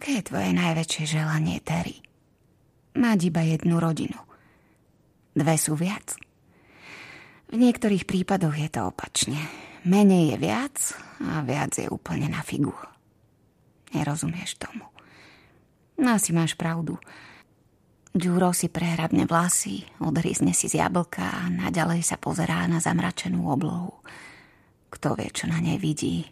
Aké je tvoje najväčšie želanie, Terry? Mať iba jednu rodinu. Dve sú viac. V niektorých prípadoch je to opačne. Menej je viac a viac je úplne na figu. Nerozumieš tomu. No asi máš pravdu. Ďuro si prehrabne vlasy, odhryzne si z jablka a naďalej sa pozerá na zamračenú oblohu. Kto vie, čo na nej vidí.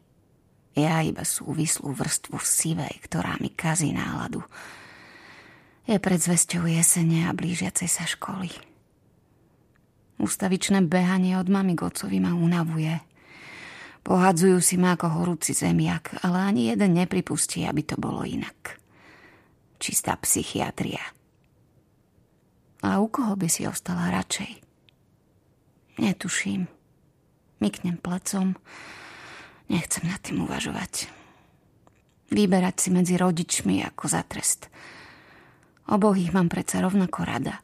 Ja iba súvislú vrstvu sivej, ktorá mi kazí náladu. Je zvesťou jesene a blížiacej sa školy. Ustavičné behanie od mami Gocovi ma unavuje. Pohadzujú si ma ako horúci zemiak, ale ani jeden nepripustí, aby to bolo inak. Čistá psychiatria. A u koho by si ostala radšej? Netuším. Myknem plecom. Nechcem nad tým uvažovať. Vyberať si medzi rodičmi ako za trest. Oboch ich mám predsa rovnako rada.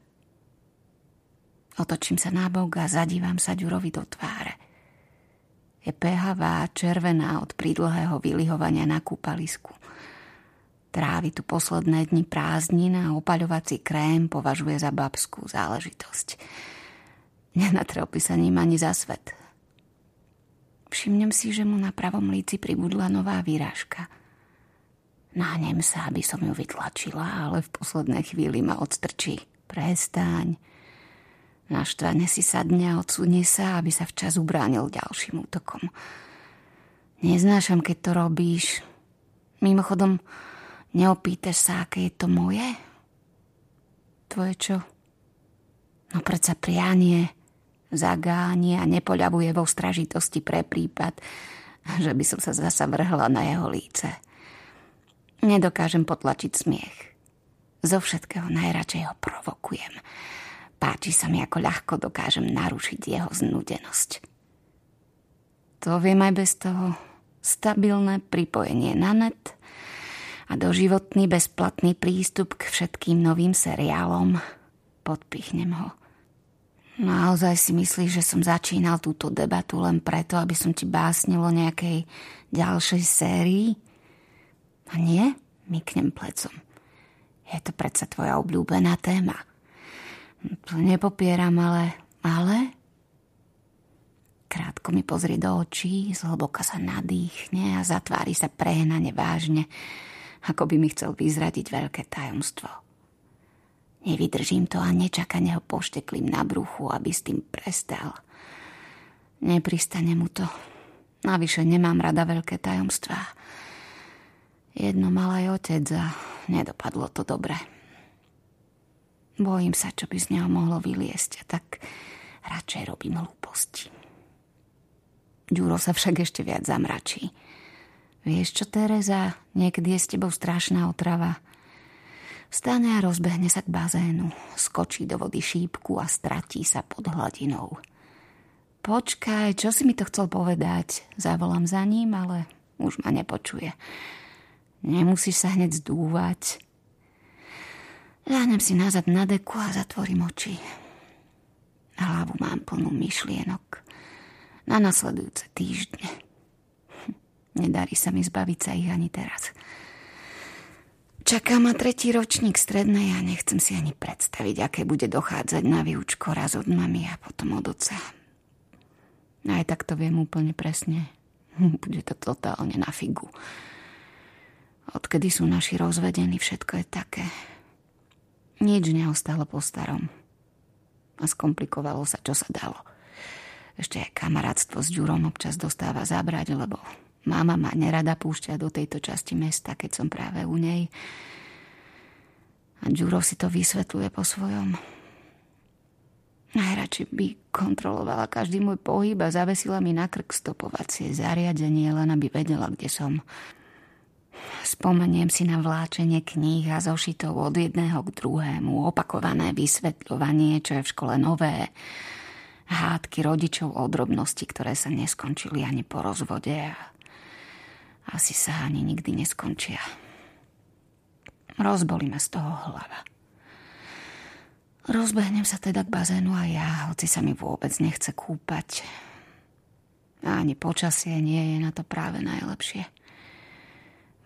Otočím sa nábok a zadívam sa Ďurovi do tváre. Je pehavá, červená od prídlhého vylihovania na kúpalisku. Trávi tu posledné dni prázdnin a opaľovací krém považuje za babskú záležitosť. Nenatropí sa ním ani za svet. Všimnem si, že mu na pravom líci pribudla nová výražka. Náhnem sa, aby som ju vytlačila, ale v poslednej chvíli ma odstrčí. Prestaň. Naštvane si sadne a odsunie sa, aby sa včas ubránil ďalším útokom. Neznášam, keď to robíš. Mimochodom, Neopýtaš sa, aké je to moje? Tvoje čo? No predsa prianie, zagánie a nepoľavuje vo stražitosti pre prípad, že by som sa zasa vrhla na jeho líce. Nedokážem potlačiť smiech. Zo všetkého najradšej ho provokujem. Páči sa mi, ako ľahko dokážem narušiť jeho znudenosť. To viem aj bez toho. Stabilné pripojenie na net – a doživotný bezplatný prístup k všetkým novým seriálom. Podpichnem ho. Naozaj si myslíš, že som začínal túto debatu len preto, aby som ti básnil o nejakej ďalšej sérii? A nie? Myknem plecom. Je to predsa tvoja obľúbená téma. To nepopieram, ale... Ale? Krátko mi pozrie do očí, zhlboka sa nadýchne a zatvári sa prehnane vážne ako by mi chcel vyzradiť veľké tajomstvo. Nevydržím to a nečakane ho pošteklím na bruchu, aby s tým prestal. Nepristane mu to. Navyše nemám rada veľké tajomstvá. Jedno mal aj otec a nedopadlo to dobre. Bojím sa, čo by z neho mohlo vyliesť a tak radšej robím hlúposti. Ďuro sa však ešte viac zamračí. Vieš čo, Tereza, niekedy je s tebou strašná otrava. Vstane a rozbehne sa k bazénu, skočí do vody šípku a stratí sa pod hladinou. Počkaj, čo si mi to chcel povedať? Zavolám za ním, ale už ma nepočuje. Nemusíš sa hneď zdúvať. Ľahnem si nazad na deku a zatvorím oči. Hlavu mám plnú myšlienok na nasledujúce týždne. Nedarí sa mi zbaviť sa ich ani teraz. Čaká ma tretí ročník strednej a nechcem si ani predstaviť, aké bude dochádzať na výučko raz od mami a potom od oca. Aj tak to viem úplne presne. Bude to totálne na figu. Odkedy sú naši rozvedení, všetko je také. Nič neostalo po starom. A skomplikovalo sa, čo sa dalo. Ešte aj kamarátstvo s Ďurom občas dostáva zabrať, lebo Mama ma nerada púšťa do tejto časti mesta, keď som práve u nej. A Ďuro si to vysvetľuje po svojom. Najradšej by kontrolovala každý môj pohyb a zavesila mi na krk stopovacie zariadenie, len aby vedela, kde som. Spomeniem si na vláčenie kníh a zošitov od jedného k druhému, opakované vysvetľovanie, čo je v škole nové, hádky rodičov o drobnosti, ktoré sa neskončili ani po rozvode a asi sa ani nikdy neskončia. Rozbolí ma z toho hlava. Rozbehnem sa teda k bazénu a ja, hoci sa mi vôbec nechce kúpať. Ani počasie nie je na to práve najlepšie.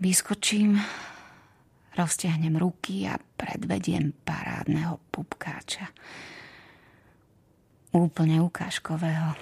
Vyskočím, Roztiahnem ruky a predvediem parádneho pupkáča. Úplne ukážkového